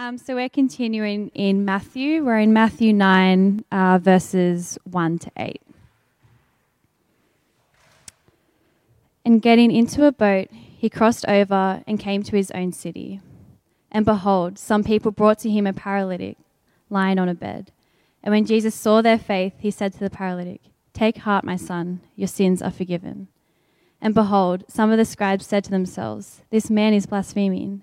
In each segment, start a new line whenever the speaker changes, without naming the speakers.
Um, so we're continuing in Matthew. We're in Matthew 9, uh, verses 1 to 8. And getting into a boat, he crossed over and came to his own city. And behold, some people brought to him a paralytic lying on a bed. And when Jesus saw their faith, he said to the paralytic, Take heart, my son, your sins are forgiven. And behold, some of the scribes said to themselves, This man is blaspheming.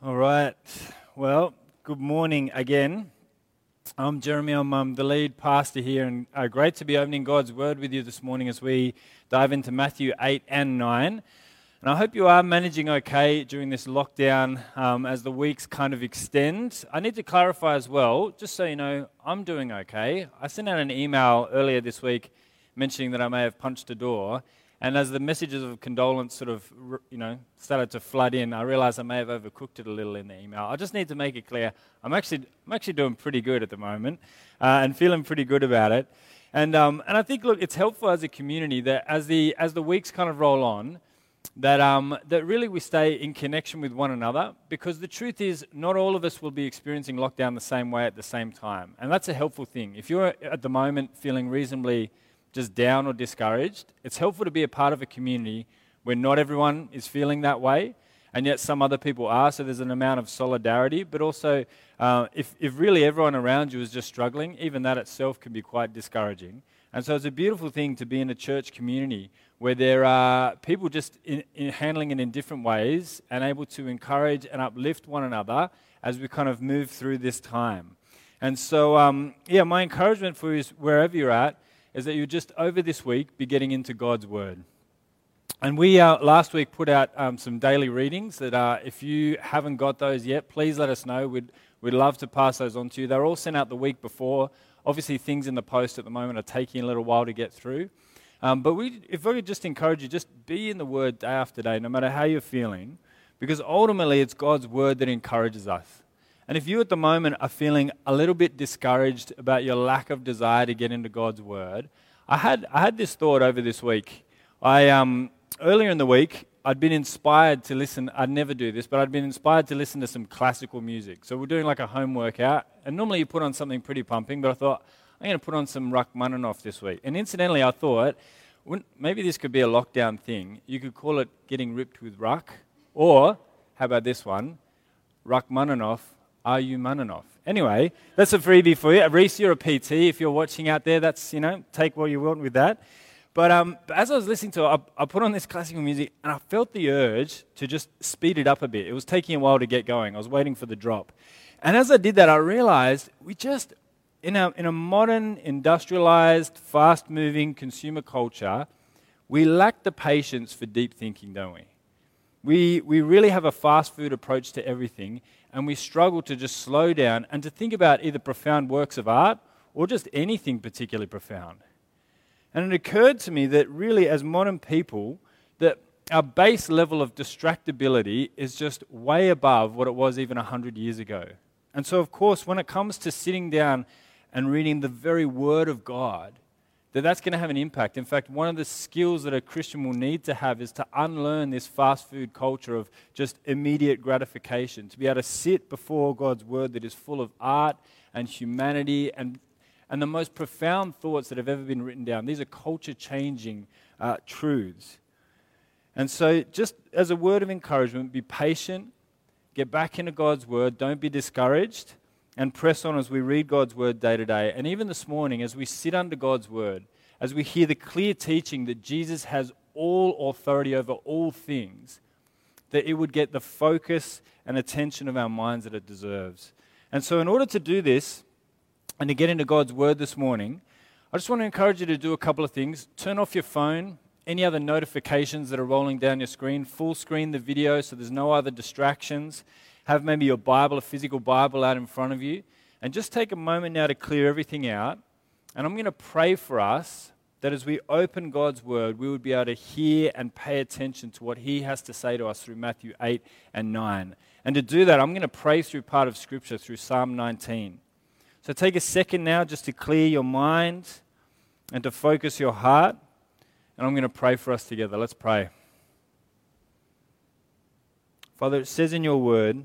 All right. Well, good morning again. I'm Jeremy. I'm the lead pastor here, and uh, great to be opening God's Word with you this morning as we dive into Matthew 8 and 9. And I hope you are managing okay during this lockdown um, as the weeks kind of extend. I need to clarify as well, just so you know, I'm doing okay. I sent out an email earlier this week mentioning that I may have punched a door. And as the messages of condolence sort of, you know, started to flood in, I realized I may have overcooked it a little in the email. I just need to make it clear. I'm actually, I'm actually doing pretty good at the moment uh, and feeling pretty good about it. And, um, and I think, look, it's helpful as a community that as the, as the weeks kind of roll on, that, um, that really we stay in connection with one another because the truth is, not all of us will be experiencing lockdown the same way at the same time. And that's a helpful thing. If you're at the moment feeling reasonably just down or discouraged, it's helpful to be a part of a community where not everyone is feeling that way, and yet some other people are. So there's an amount of solidarity, but also uh, if, if really everyone around you is just struggling, even that itself can be quite discouraging. And so it's a beautiful thing to be in a church community where there are people just in, in handling it in different ways and able to encourage and uplift one another as we kind of move through this time. And so, um, yeah, my encouragement for you is wherever you're at is that you just over this week be getting into God's Word. And we uh, last week put out um, some daily readings that uh, if you haven't got those yet, please let us know. We'd, we'd love to pass those on to you. They're all sent out the week before. Obviously, things in the post at the moment are taking a little while to get through. Um, but we, if I could just encourage you, just be in the Word day after day, no matter how you're feeling, because ultimately it's God's Word that encourages us. And if you at the moment are feeling a little bit discouraged about your lack of desire to get into God's Word, I had, I had this thought over this week. I, um, earlier in the week, I'd been inspired to listen. I'd never do this, but I'd been inspired to listen to some classical music. So we're doing like a home workout, and normally you put on something pretty pumping, but I thought, I'm going to put on some Rachmaninoff this week. And incidentally, I thought, maybe this could be a lockdown thing. You could call it getting ripped with Ruck, or how about this one? Rachmaninoff are you Mananoff? Anyway, that's a freebie for you. Reese, you're a PT. If you're watching out there, that's, you know, take what you want with that. But, um, as I was listening to it, I, I, put on this classical music and I felt the urge to just speed it up a bit. It was taking a while to get going. I was waiting for the drop. And as I did that, I realized we just, in a, in a modern, industrialized, fast moving consumer culture, we lack the patience for deep thinking, don't we? We, we really have a fast food approach to everything, and we struggle to just slow down and to think about either profound works of art or just anything particularly profound. And it occurred to me that really, as modern people, that our base level of distractibility is just way above what it was even 100 years ago. And so, of course, when it comes to sitting down and reading the very Word of God, that that's going to have an impact. In fact, one of the skills that a Christian will need to have is to unlearn this fast food culture of just immediate gratification, to be able to sit before God's word that is full of art and humanity and, and the most profound thoughts that have ever been written down. These are culture changing uh, truths. And so, just as a word of encouragement, be patient, get back into God's word, don't be discouraged and press on as we read God's word day to day. And even this morning, as we sit under God's word, as we hear the clear teaching that Jesus has all authority over all things, that it would get the focus and attention of our minds that it deserves. And so, in order to do this and to get into God's word this morning, I just want to encourage you to do a couple of things. Turn off your phone, any other notifications that are rolling down your screen. Full screen the video so there's no other distractions. Have maybe your Bible, a physical Bible out in front of you. And just take a moment now to clear everything out. And I'm going to pray for us that as we open God's word, we would be able to hear and pay attention to what He has to say to us through Matthew 8 and 9. And to do that, I'm going to pray through part of Scripture through Psalm 19. So take a second now just to clear your mind and to focus your heart. And I'm going to pray for us together. Let's pray. Father, it says in your word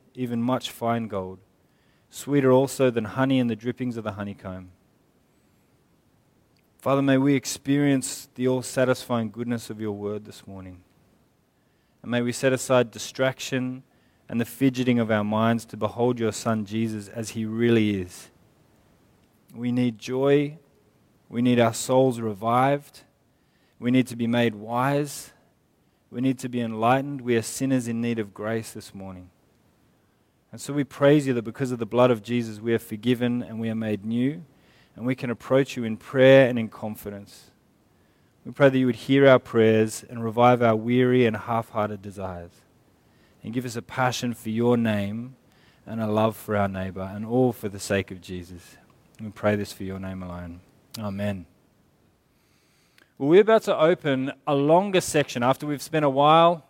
even much fine gold, sweeter also than honey and the drippings of the honeycomb. Father, may we experience the all satisfying goodness of your word this morning. And may we set aside distraction and the fidgeting of our minds to behold your Son Jesus as he really is. We need joy. We need our souls revived. We need to be made wise. We need to be enlightened. We are sinners in need of grace this morning. And so we praise you that because of the blood of Jesus, we are forgiven and we are made new and we can approach you in prayer and in confidence. We pray that you would hear our prayers and revive our weary and half hearted desires, and give us a passion for your name and a love for our neighbor, and all for the sake of Jesus. We pray this for your name alone. Amen. Well, we're about to open a longer section after we've spent a while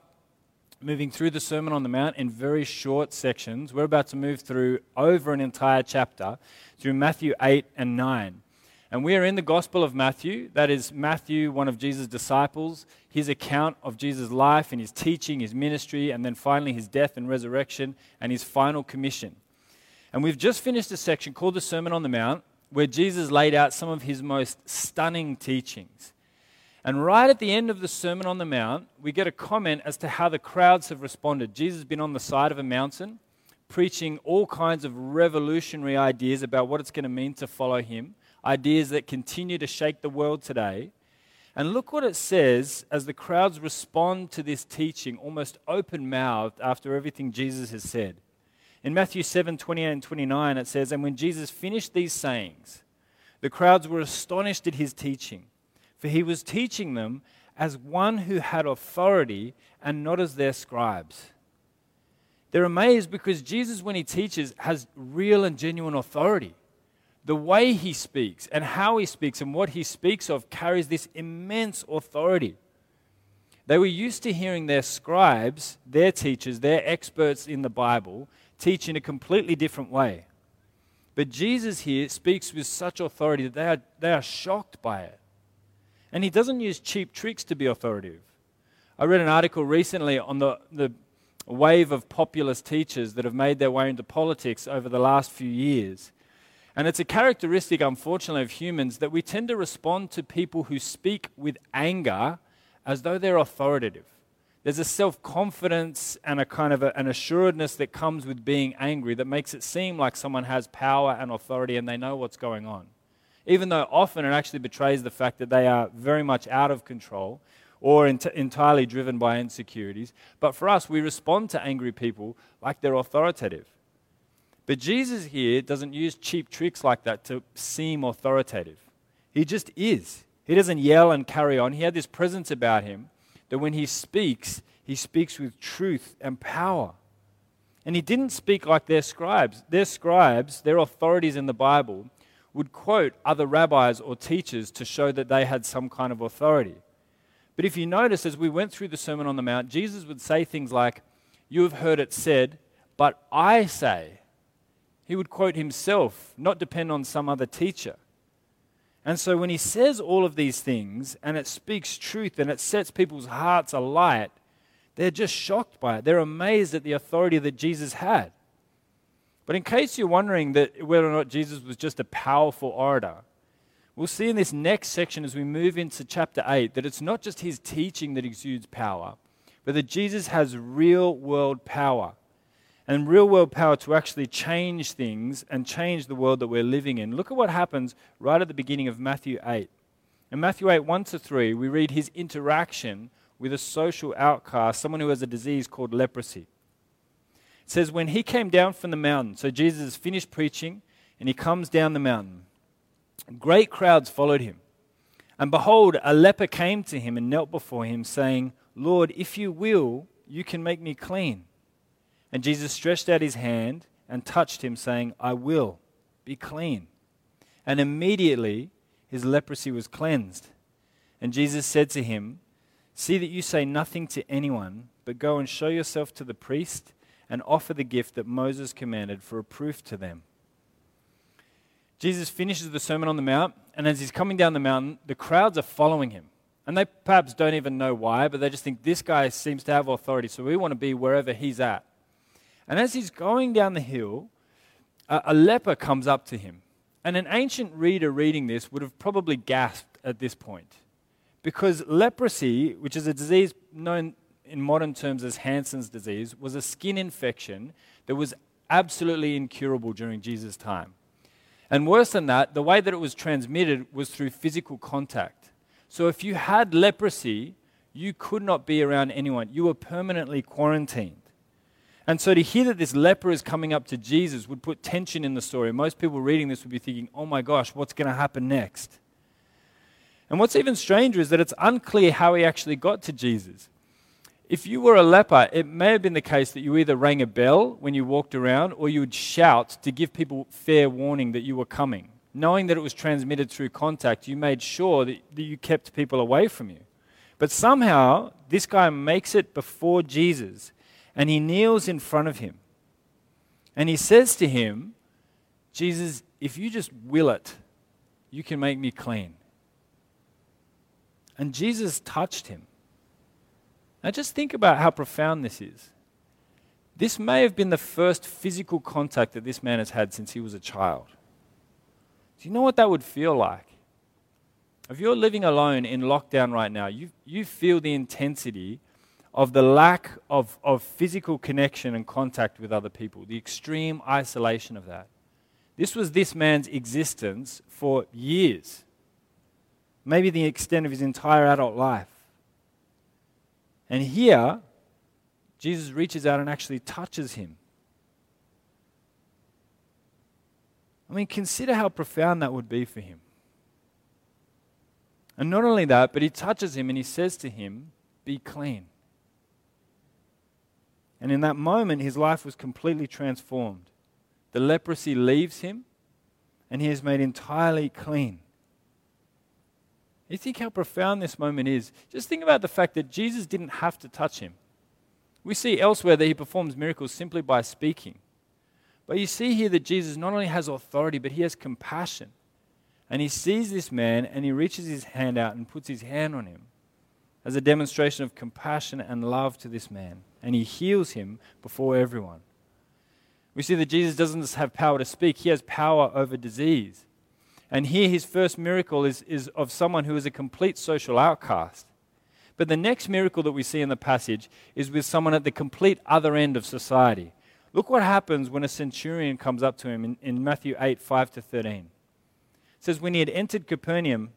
moving through the Sermon on the Mount in very short sections. We're about to move through over an entire chapter through Matthew 8 and 9. And we are in the Gospel of Matthew. That is Matthew, one of Jesus' disciples, his account of Jesus' life and his teaching, his ministry, and then finally his death and resurrection and his final commission. And we've just finished a section called the Sermon on the Mount where Jesus laid out some of his most stunning teachings. And right at the end of the Sermon on the Mount, we get a comment as to how the crowds have responded. Jesus has been on the side of a mountain preaching all kinds of revolutionary ideas about what it's going to mean to follow him, ideas that continue to shake the world today. And look what it says as the crowds respond to this teaching, almost open mouthed after everything Jesus has said. In Matthew 7 28 and 29, it says, And when Jesus finished these sayings, the crowds were astonished at his teaching, for he was teaching them as one who had authority and not as their scribes. They're amazed because Jesus, when he teaches, has real and genuine authority. The way he speaks and how he speaks and what he speaks of carries this immense authority. They were used to hearing their scribes, their teachers, their experts in the Bible, teach in a completely different way. But Jesus here speaks with such authority that they are, they are shocked by it. And he doesn't use cheap tricks to be authoritative. I read an article recently on the, the wave of populist teachers that have made their way into politics over the last few years. And it's a characteristic, unfortunately, of humans that we tend to respond to people who speak with anger as though they're authoritative. There's a self confidence and a kind of a, an assuredness that comes with being angry that makes it seem like someone has power and authority and they know what's going on. Even though often it actually betrays the fact that they are very much out of control or ent- entirely driven by insecurities. But for us, we respond to angry people like they're authoritative. But Jesus here doesn't use cheap tricks like that to seem authoritative. He just is. He doesn't yell and carry on. He had this presence about him that when he speaks, he speaks with truth and power. And he didn't speak like their scribes. Their scribes, their authorities in the Bible, would quote other rabbis or teachers to show that they had some kind of authority. But if you notice, as we went through the Sermon on the Mount, Jesus would say things like, You have heard it said, but I say. He would quote himself, not depend on some other teacher. And so when he says all of these things and it speaks truth and it sets people's hearts alight, they're just shocked by it. They're amazed at the authority that Jesus had. But in case you're wondering that whether or not Jesus was just a powerful orator, We'll see in this next section as we move into chapter 8 that it's not just his teaching that exudes power, but that Jesus has real world power. And real world power to actually change things and change the world that we're living in. Look at what happens right at the beginning of Matthew 8. In Matthew 8, 1 to 3, we read his interaction with a social outcast, someone who has a disease called leprosy. Says, When he came down from the mountain, so Jesus has finished preaching and he comes down the mountain, great crowds followed him. And behold, a leper came to him and knelt before him, saying, Lord, if you will, you can make me clean. And Jesus stretched out his hand and touched him, saying, I will, be clean. And immediately, his leprosy was cleansed. And Jesus said to him, See that you say nothing to anyone, but go and show yourself to the priest and offer the gift that Moses commanded for a proof to them. Jesus finishes the Sermon on the Mount, and as he's coming down the mountain, the crowds are following him. And they perhaps don't even know why, but they just think this guy seems to have authority, so we want to be wherever he's at. And as he's going down the hill, a, a leper comes up to him. And an ancient reader reading this would have probably gasped at this point. Because leprosy, which is a disease known in modern terms as Hansen's disease, was a skin infection that was absolutely incurable during Jesus' time. And worse than that, the way that it was transmitted was through physical contact. So if you had leprosy, you could not be around anyone. You were permanently quarantined. And so to hear that this leper is coming up to Jesus would put tension in the story. Most people reading this would be thinking, oh my gosh, what's going to happen next? And what's even stranger is that it's unclear how he actually got to Jesus. If you were a leper, it may have been the case that you either rang a bell when you walked around or you would shout to give people fair warning that you were coming. Knowing that it was transmitted through contact, you made sure that, that you kept people away from you. But somehow, this guy makes it before Jesus and he kneels in front of him. And he says to him, Jesus, if you just will it, you can make me clean. And Jesus touched him. Now just think about how profound this is. This may have been the first physical contact that this man has had since he was a child. Do you know what that would feel like? If you're living alone in lockdown right now, you, you feel the intensity of the lack of, of physical connection and contact with other people, the extreme isolation of that. This was this man's existence for years, maybe the extent of his entire adult life. And here, Jesus reaches out and actually touches him. I mean, consider how profound that would be for him. And not only that, but he touches him and he says to him, Be clean. And in that moment, his life was completely transformed. The leprosy leaves him, and he is made entirely clean. You think how profound this moment is? Just think about the fact that Jesus didn't have to touch him. We see elsewhere that he performs miracles simply by speaking. But you see here that Jesus not only has authority, but he has compassion. And he sees this man and he reaches his hand out and puts his hand on him as a demonstration of compassion and love to this man and he heals him before everyone. We see that Jesus doesn't just have power to speak, he has power over disease. And here, his first miracle is, is of someone who is a complete social outcast. But the next miracle that we see in the passage is with someone at the complete other end of society. Look what happens when a centurion comes up to him in, in Matthew 8 5 to 13. It says, When he had entered Capernaum,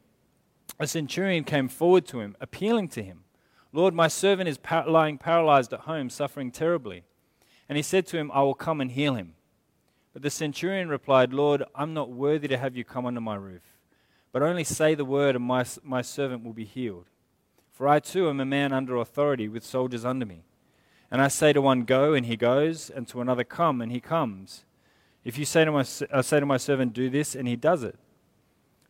a centurion came forward to him, appealing to him. Lord, my servant is lying paralyzed at home, suffering terribly. And he said to him, I will come and heal him. But the centurion replied, Lord, I'm not worthy to have you come under my roof, but only say the word, and my, my servant will be healed. For I too am a man under authority, with soldiers under me. And I say to one, Go, and he goes, and to another, Come, and he comes. If you say to my, I uh, say to my servant, Do this, and he does it.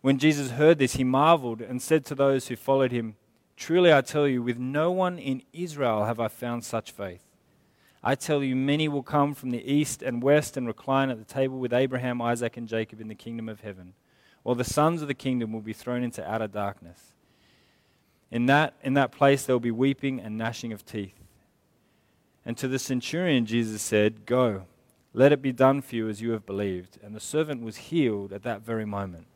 When Jesus heard this, he marveled and said to those who followed him, Truly I tell you, with no one in Israel have I found such faith. I tell you, many will come from the east and west and recline at the table with Abraham, Isaac, and Jacob in the kingdom of heaven, while the sons of the kingdom will be thrown into outer darkness. In that, in that place there will be weeping and gnashing of teeth. And to the centurion, Jesus said, Go, let it be done for you as you have believed. And the servant was healed at that very moment.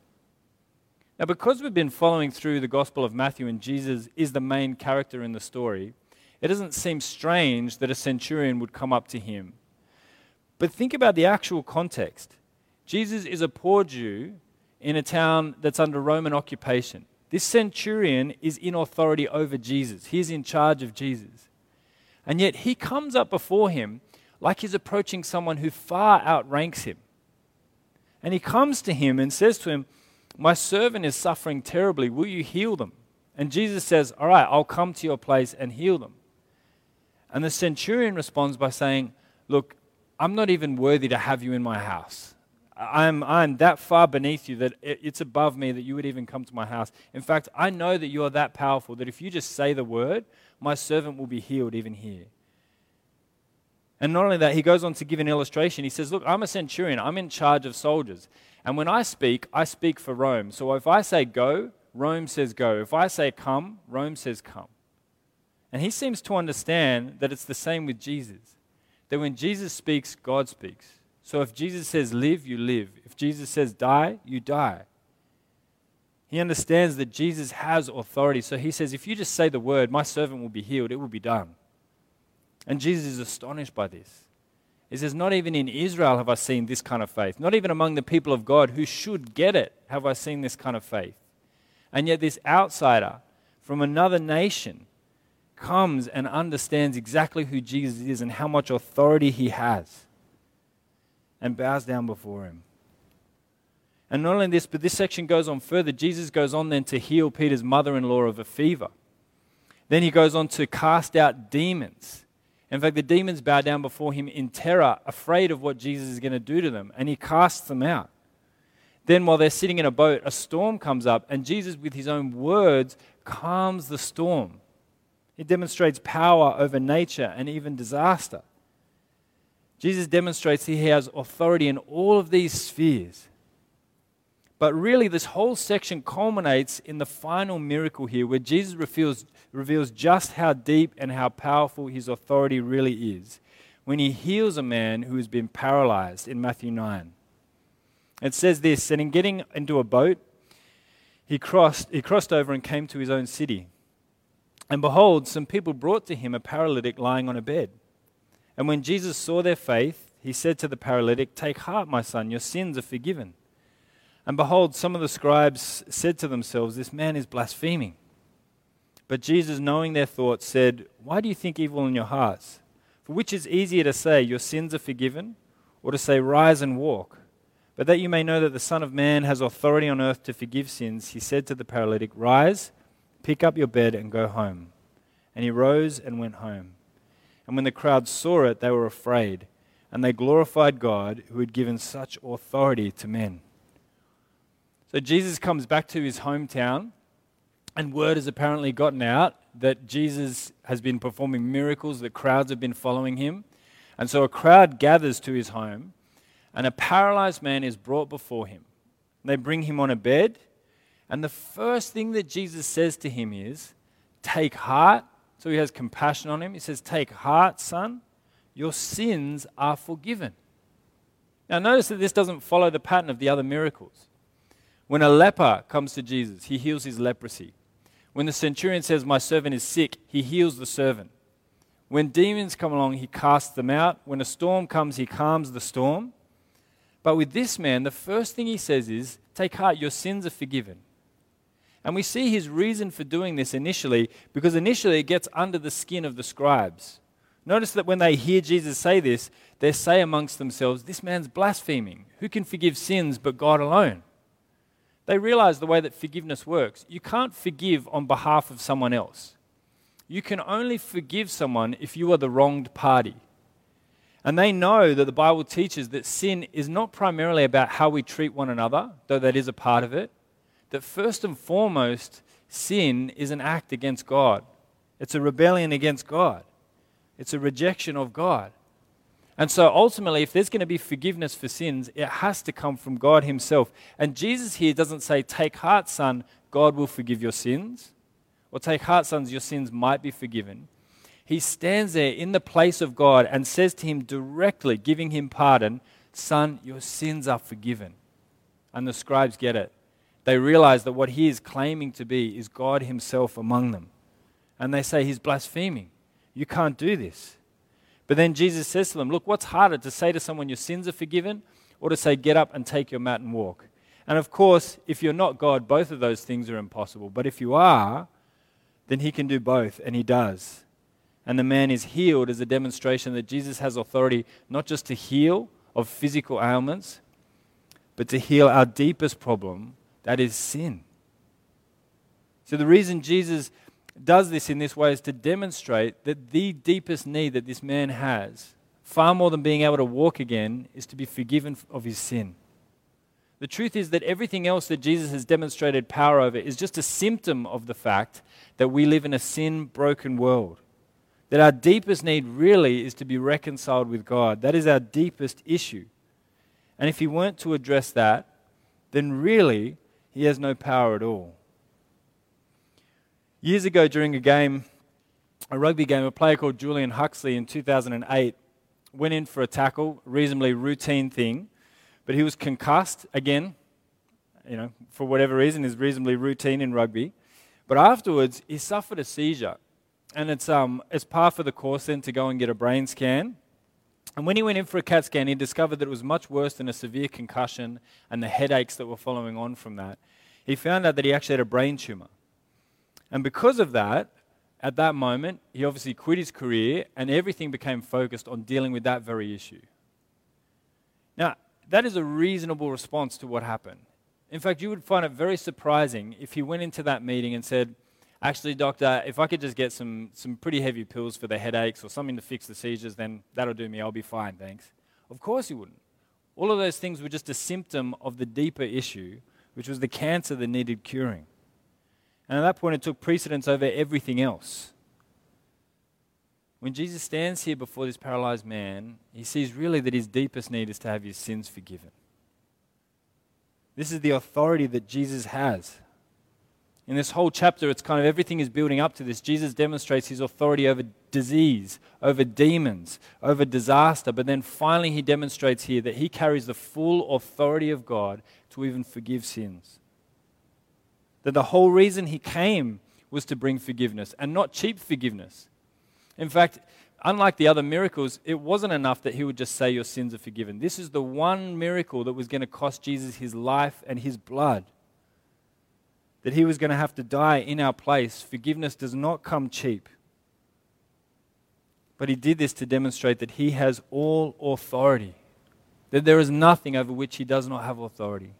Now, because we've been following through the Gospel of Matthew and Jesus is the main character in the story, it doesn't seem strange that a centurion would come up to him. But think about the actual context. Jesus is a poor Jew in a town that's under Roman occupation. This centurion is in authority over Jesus, he's in charge of Jesus. And yet he comes up before him like he's approaching someone who far outranks him. And he comes to him and says to him, My servant is suffering terribly. Will you heal them? And Jesus says, All right, I'll come to your place and heal them. And the centurion responds by saying, Look, I'm not even worthy to have you in my house. I'm, I'm that far beneath you that it's above me that you would even come to my house. In fact, I know that you are that powerful that if you just say the word, my servant will be healed even here. And not only that, he goes on to give an illustration. He says, Look, I'm a centurion, I'm in charge of soldiers. And when I speak, I speak for Rome. So if I say go, Rome says go. If I say come, Rome says come. And he seems to understand that it's the same with Jesus. That when Jesus speaks, God speaks. So if Jesus says live, you live. If Jesus says die, you die. He understands that Jesus has authority. So he says, if you just say the word, my servant will be healed, it will be done. And Jesus is astonished by this. He says, Not even in Israel have I seen this kind of faith. Not even among the people of God who should get it have I seen this kind of faith. And yet, this outsider from another nation comes and understands exactly who Jesus is and how much authority he has and bows down before him. And not only this, but this section goes on further. Jesus goes on then to heal Peter's mother in law of a fever. Then he goes on to cast out demons. In fact, the demons bow down before him in terror, afraid of what Jesus is going to do to them, and he casts them out. Then, while they're sitting in a boat, a storm comes up, and Jesus, with his own words, calms the storm. He demonstrates power over nature and even disaster. Jesus demonstrates he has authority in all of these spheres. But really, this whole section culminates in the final miracle here, where Jesus reveals, reveals just how deep and how powerful his authority really is when he heals a man who has been paralyzed in Matthew 9. It says this And in getting into a boat, he crossed, he crossed over and came to his own city. And behold, some people brought to him a paralytic lying on a bed. And when Jesus saw their faith, he said to the paralytic, Take heart, my son, your sins are forgiven. And behold, some of the scribes said to themselves, This man is blaspheming. But Jesus, knowing their thoughts, said, Why do you think evil in your hearts? For which is easier to say, Your sins are forgiven, or to say, Rise and walk? But that you may know that the Son of Man has authority on earth to forgive sins, he said to the paralytic, Rise, pick up your bed, and go home. And he rose and went home. And when the crowd saw it, they were afraid, and they glorified God who had given such authority to men. So Jesus comes back to his hometown, and word has apparently gotten out that Jesus has been performing miracles, that crowds have been following him. And so a crowd gathers to his home, and a paralyzed man is brought before him. They bring him on a bed, and the first thing that Jesus says to him is, Take heart, so he has compassion on him. He says, Take heart, son, your sins are forgiven. Now, notice that this doesn't follow the pattern of the other miracles. When a leper comes to Jesus, he heals his leprosy. When the centurion says, My servant is sick, he heals the servant. When demons come along, he casts them out. When a storm comes, he calms the storm. But with this man, the first thing he says is, Take heart, your sins are forgiven. And we see his reason for doing this initially because initially it gets under the skin of the scribes. Notice that when they hear Jesus say this, they say amongst themselves, This man's blaspheming. Who can forgive sins but God alone? They realize the way that forgiveness works. You can't forgive on behalf of someone else. You can only forgive someone if you are the wronged party. And they know that the Bible teaches that sin is not primarily about how we treat one another, though that is a part of it that first and foremost, sin is an act against God. It's a rebellion against God, it's a rejection of God. And so ultimately, if there's going to be forgiveness for sins, it has to come from God Himself. And Jesus here doesn't say, Take heart, son, God will forgive your sins. Or take heart, sons, your sins might be forgiven. He stands there in the place of God and says to him directly, giving him pardon, Son, your sins are forgiven. And the scribes get it. They realize that what he is claiming to be is God himself among them. And they say he's blaspheming. You can't do this. But then Jesus says to them, Look, what's harder to say to someone your sins are forgiven or to say, Get up and take your mat and walk? And of course, if you're not God, both of those things are impossible. But if you are, then he can do both, and he does. And the man is healed as a demonstration that Jesus has authority not just to heal of physical ailments, but to heal our deepest problem, that is sin. So the reason Jesus does this in this way is to demonstrate that the deepest need that this man has, far more than being able to walk again, is to be forgiven of his sin. The truth is that everything else that Jesus has demonstrated power over is just a symptom of the fact that we live in a sin broken world. That our deepest need really is to be reconciled with God. That is our deepest issue. And if he weren't to address that, then really he has no power at all. Years ago, during a game, a rugby game, a player called Julian Huxley in 2008 went in for a tackle, reasonably routine thing, but he was concussed again, you know, for whatever reason, is reasonably routine in rugby. But afterwards, he suffered a seizure. And it's, um, it's par for the course then to go and get a brain scan. And when he went in for a CAT scan, he discovered that it was much worse than a severe concussion and the headaches that were following on from that. He found out that he actually had a brain tumor. And because of that, at that moment, he obviously quit his career and everything became focused on dealing with that very issue. Now, that is a reasonable response to what happened. In fact, you would find it very surprising if he went into that meeting and said, Actually, doctor, if I could just get some, some pretty heavy pills for the headaches or something to fix the seizures, then that'll do me. I'll be fine, thanks. Of course, he wouldn't. All of those things were just a symptom of the deeper issue, which was the cancer that needed curing. And at that point, it took precedence over everything else. When Jesus stands here before this paralyzed man, he sees really that his deepest need is to have his sins forgiven. This is the authority that Jesus has. In this whole chapter, it's kind of everything is building up to this. Jesus demonstrates his authority over disease, over demons, over disaster, but then finally he demonstrates here that he carries the full authority of God to even forgive sins. That the whole reason he came was to bring forgiveness and not cheap forgiveness. In fact, unlike the other miracles, it wasn't enough that he would just say, Your sins are forgiven. This is the one miracle that was going to cost Jesus his life and his blood. That he was going to have to die in our place. Forgiveness does not come cheap. But he did this to demonstrate that he has all authority, that there is nothing over which he does not have authority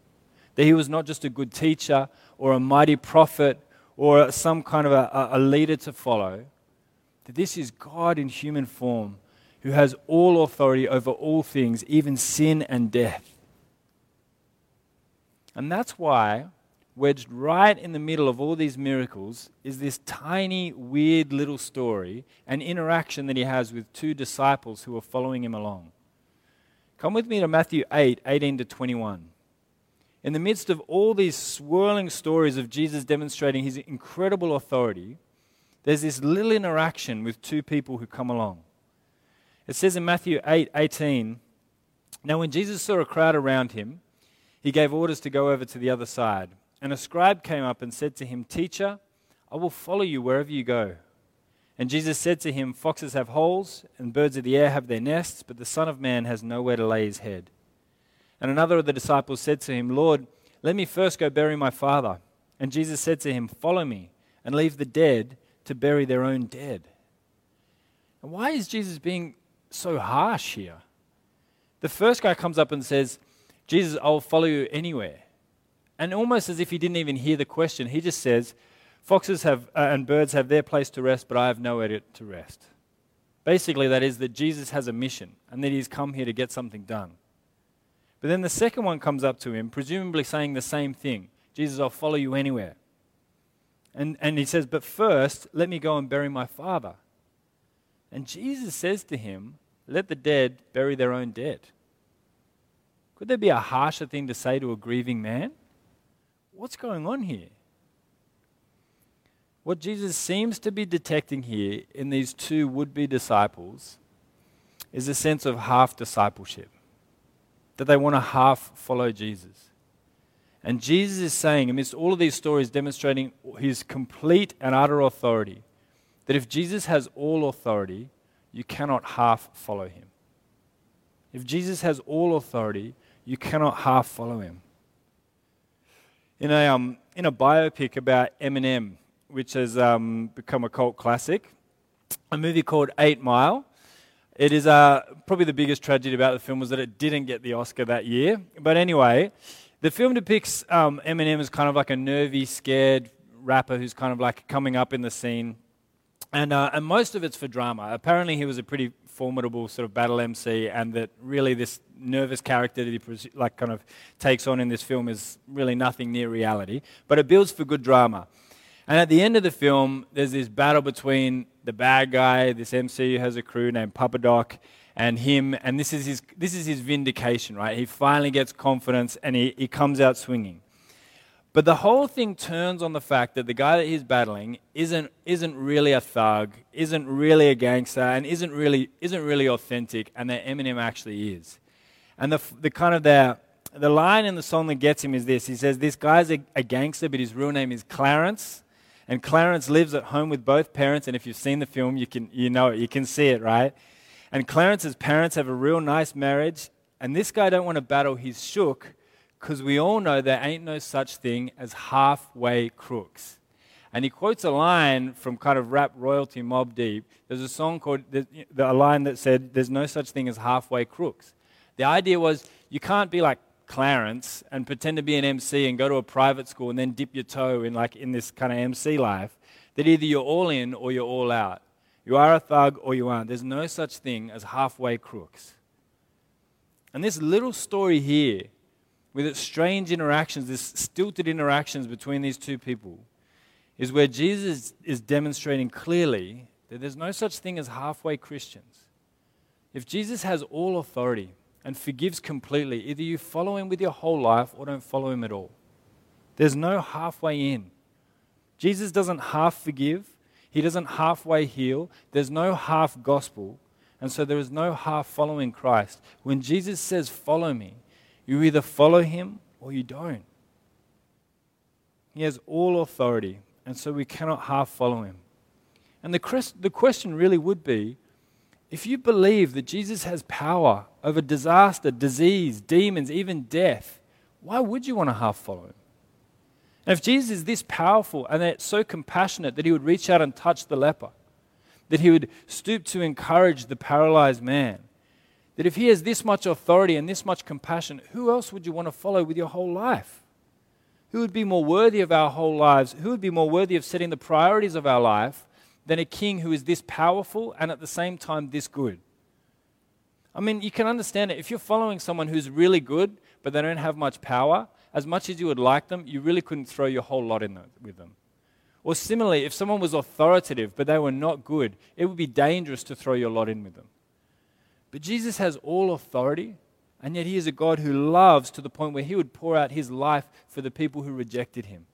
that he was not just a good teacher or a mighty prophet or some kind of a, a leader to follow, that this is God in human form who has all authority over all things, even sin and death. And that's why, wedged right in the middle of all these miracles, is this tiny, weird little story, an interaction that he has with two disciples who are following him along. Come with me to Matthew 8 18 to 21 in the midst of all these swirling stories of Jesus demonstrating his incredible authority, there's this little interaction with two people who come along. It says in Matthew 8 18, Now when Jesus saw a crowd around him, he gave orders to go over to the other side. And a scribe came up and said to him, Teacher, I will follow you wherever you go. And Jesus said to him, Foxes have holes, and birds of the air have their nests, but the Son of Man has nowhere to lay his head. And another of the disciples said to him, Lord, let me first go bury my father. And Jesus said to him, Follow me, and leave the dead to bury their own dead. And why is Jesus being so harsh here? The first guy comes up and says, Jesus, I'll follow you anywhere. And almost as if he didn't even hear the question, he just says, Foxes have, uh, and birds have their place to rest, but I have nowhere to, rest. Basically, that is that Jesus has a mission and that he's come here to get something done. But then the second one comes up to him, presumably saying the same thing Jesus, I'll follow you anywhere. And, and he says, But first, let me go and bury my father. And Jesus says to him, Let the dead bury their own dead. Could there be a harsher thing to say to a grieving man? What's going on here? What Jesus seems to be detecting here in these two would be disciples is a sense of half discipleship that they want to half follow Jesus. And Jesus is saying, amidst all of these stories, demonstrating his complete and utter authority, that if Jesus has all authority, you cannot half follow him. If Jesus has all authority, you cannot half follow him. In a, um, in a biopic about Eminem, which has um, become a cult classic, a movie called Eight Mile. It is uh, probably the biggest tragedy about the film was that it didn't get the Oscar that year. But anyway, the film depicts um, Eminem as kind of like a nervy, scared rapper who's kind of like coming up in the scene. And, uh, and most of it's for drama. Apparently, he was a pretty formidable sort of battle MC, and that really this nervous character that he like kind of takes on in this film is really nothing near reality. But it builds for good drama. And at the end of the film, there's this battle between the bad guy, this MC who has a crew named Papa Doc, and him. And this is his, this is his vindication, right? He finally gets confidence and he, he comes out swinging. But the whole thing turns on the fact that the guy that he's battling isn't, isn't really a thug, isn't really a gangster, and isn't really, isn't really authentic, and that Eminem actually is. And the, the kind of the, the line in the song that gets him is this He says, This guy's a, a gangster, but his real name is Clarence and Clarence lives at home with both parents. And if you've seen the film, you, can, you know it, you can see it, right? And Clarence's parents have a real nice marriage. And this guy don't want to battle he's shook because we all know there ain't no such thing as halfway crooks. And he quotes a line from kind of rap royalty Mobb Deep. There's a song called, a line that said, There's no such thing as halfway crooks. The idea was you can't be like Clarence and pretend to be an MC and go to a private school and then dip your toe in like in this kind of MC life, that either you're all in or you're all out. You are a thug or you aren't. There's no such thing as halfway crooks. And this little story here, with its strange interactions, this stilted interactions between these two people, is where Jesus is demonstrating clearly that there's no such thing as halfway Christians. If Jesus has all authority, and forgives completely. Either you follow him with your whole life or don't follow him at all. There's no halfway in. Jesus doesn't half forgive, he doesn't halfway heal. There's no half gospel. And so there is no half following Christ. When Jesus says, Follow me, you either follow him or you don't. He has all authority, and so we cannot half follow him. And the, the question really would be if you believe that Jesus has power over disaster, disease, demons, even death, why would you want to half follow him? And if Jesus is this powerful and that so compassionate that he would reach out and touch the leper, that he would stoop to encourage the paralyzed man, that if he has this much authority and this much compassion, who else would you want to follow with your whole life? Who would be more worthy of our whole lives? Who would be more worthy of setting the priorities of our life than a king who is this powerful and at the same time this good? I mean, you can understand it. If you're following someone who's really good, but they don't have much power, as much as you would like them, you really couldn't throw your whole lot in with them. Or similarly, if someone was authoritative, but they were not good, it would be dangerous to throw your lot in with them. But Jesus has all authority, and yet he is a God who loves to the point where he would pour out his life for the people who rejected him.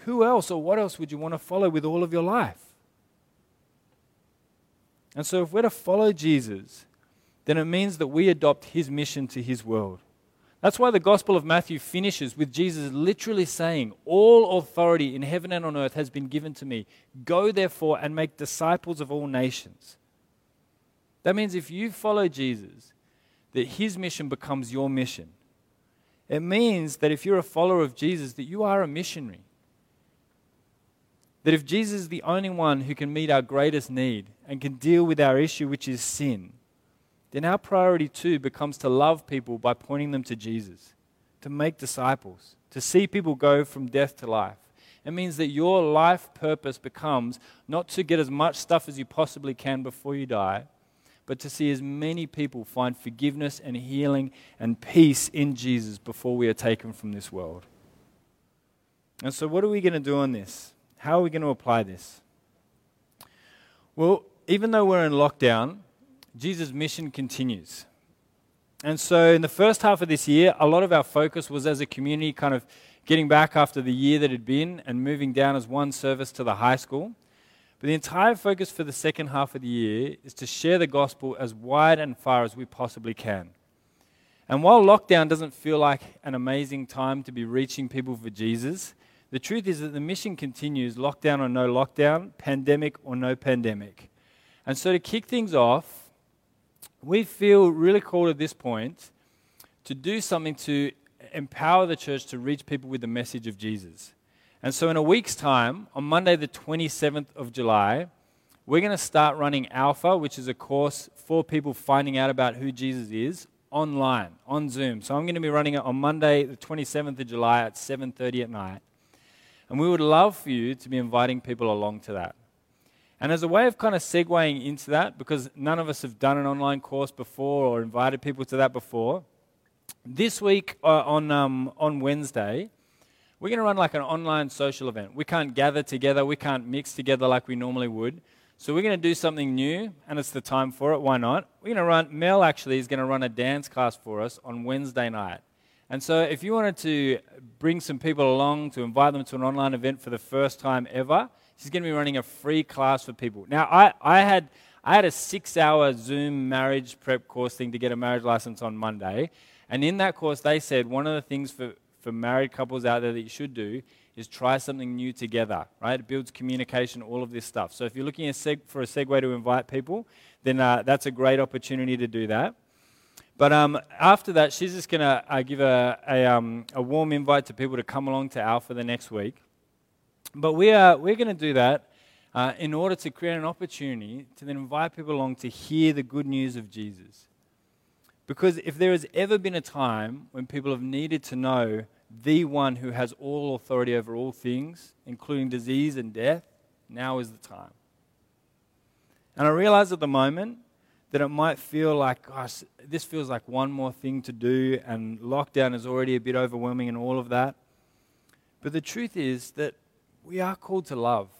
Who else or what else would you want to follow with all of your life? And so, if we're to follow Jesus, then it means that we adopt his mission to his world. That's why the Gospel of Matthew finishes with Jesus literally saying, All authority in heaven and on earth has been given to me. Go therefore and make disciples of all nations. That means if you follow Jesus, that his mission becomes your mission. It means that if you're a follower of Jesus, that you are a missionary. That if Jesus is the only one who can meet our greatest need and can deal with our issue, which is sin, then our priority too becomes to love people by pointing them to Jesus, to make disciples, to see people go from death to life. It means that your life purpose becomes not to get as much stuff as you possibly can before you die, but to see as many people find forgiveness and healing and peace in Jesus before we are taken from this world. And so, what are we going to do on this? How are we going to apply this? Well, even though we're in lockdown, Jesus' mission continues. And so, in the first half of this year, a lot of our focus was as a community kind of getting back after the year that had been and moving down as one service to the high school. But the entire focus for the second half of the year is to share the gospel as wide and far as we possibly can. And while lockdown doesn't feel like an amazing time to be reaching people for Jesus, the truth is that the mission continues lockdown or no lockdown, pandemic or no pandemic. And so to kick things off, we feel really called at this point to do something to empower the church to reach people with the message of Jesus. And so, in a week's time, on Monday, the 27th of July, we're going to start running Alpha, which is a course for people finding out about who Jesus is online, on Zoom. So, I'm going to be running it on Monday, the 27th of July at 7:30 at night. And we would love for you to be inviting people along to that. And as a way of kind of segueing into that, because none of us have done an online course before or invited people to that before, this week uh, on, um, on Wednesday, we're going to run like an online social event. We can't gather together, we can't mix together like we normally would. So we're going to do something new, and it's the time for it. Why not? We're going to run, Mel actually is going to run a dance class for us on Wednesday night. And so if you wanted to bring some people along to invite them to an online event for the first time ever, she's going to be running a free class for people. Now, I, I had. I had a six hour Zoom marriage prep course thing to get a marriage license on Monday. And in that course, they said one of the things for, for married couples out there that you should do is try something new together, right? It builds communication, all of this stuff. So if you're looking for a segue to invite people, then uh, that's a great opportunity to do that. But um, after that, she's just going to uh, give a, a, um, a, warm invite to people to come along to Alpha the next week. But we are, we're going to do that uh, in order to create an opportunity to then invite people along to hear the good news of Jesus. Because if there has ever been a time when people have needed to know the one who has all authority over all things, including disease and death, now is the time. And I realize at the moment that it might feel like, gosh, this feels like one more thing to do, and lockdown is already a bit overwhelming and all of that. But the truth is that we are called to love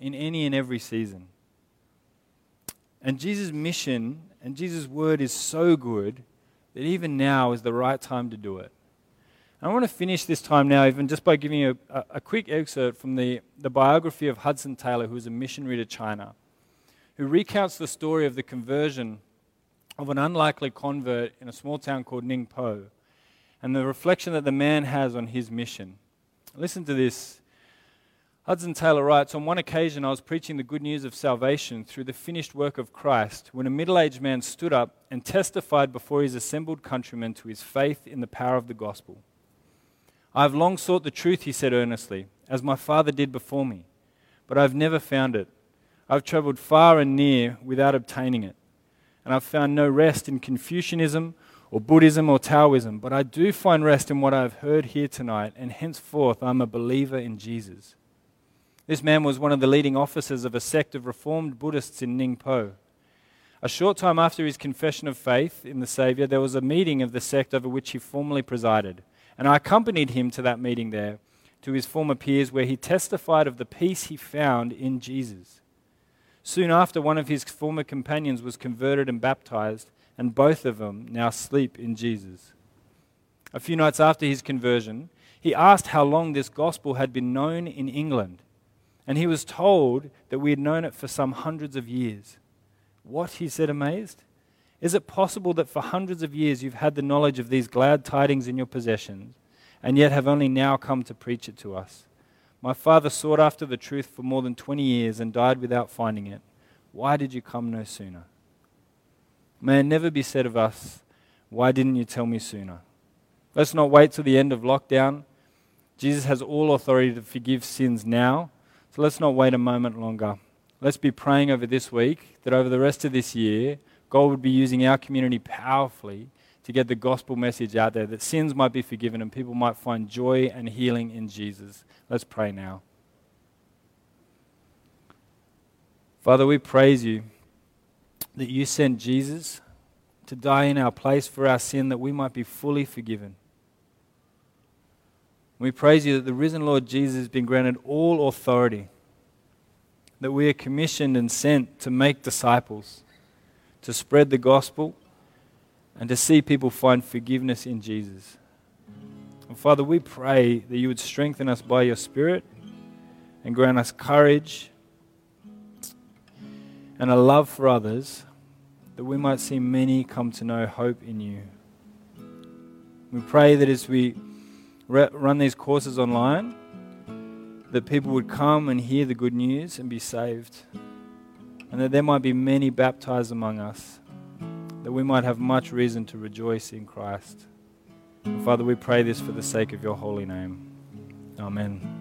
in any and every season. And Jesus' mission and Jesus' word is so good that even now is the right time to do it. I want to finish this time now, even just by giving you a, a, quick excerpt from the, the biography of Hudson Taylor, who was a missionary to China, who recounts the story of the conversion of an unlikely convert in a small town called Ningpo and the reflection that the man has on his mission. Listen to this Hudson Taylor writes On one occasion, I was preaching the good news of salvation through the finished work of Christ when a middle aged man stood up and testified before his assembled countrymen to his faith in the power of the gospel. I have long sought the truth, he said earnestly, as my father did before me, but I have never found it. I've traveled far and near without obtaining it, and I've found no rest in Confucianism or Buddhism or Taoism, but I do find rest in what I have heard here tonight, and henceforth I'm a believer in Jesus. This man was one of the leading officers of a sect of Reformed Buddhists in Ningpo. A short time after his confession of faith in the Saviour, there was a meeting of the sect over which he formerly presided, and I accompanied him to that meeting there, to his former peers, where he testified of the peace he found in Jesus. Soon after, one of his former companions was converted and baptized, and both of them now sleep in Jesus. A few nights after his conversion, he asked how long this gospel had been known in England and he was told that we had known it for some hundreds of years. What? He said, amazed. Is it possible that for hundreds of years you've had the knowledge of these glad tidings in your possession, and yet have only now come to preach it to us? My father sought after the truth for more than 20 years and died without finding it. Why did you come no sooner? May it never be said of us, Why didn't you tell me sooner? Let's not wait till the end of lockdown. Jesus has all authority to forgive sins now so let's not wait a moment longer. Let's be praying over this week that over the rest of this year, God would be using our community powerfully to get the gospel message out there, that sins might be forgiven and people might find joy and healing in Jesus. Let's pray now. Father, we praise you that you sent Jesus to die in our place for our sin that we might be fully forgiven. We praise you that the risen Lord Jesus has been granted all authority, that we are commissioned and sent to make disciples, to spread the gospel, and to see people find forgiveness in Jesus. And Father, we pray that you would strengthen us by your Spirit and grant us courage and a love for others, that we might see many come to know hope in you. We pray that as we run these courses online, that people would come and hear the good news and be saved. And that there might be many baptized among us, that we might have much reason to rejoice in Christ. And Father, we pray this for the sake of your holy name. Amen.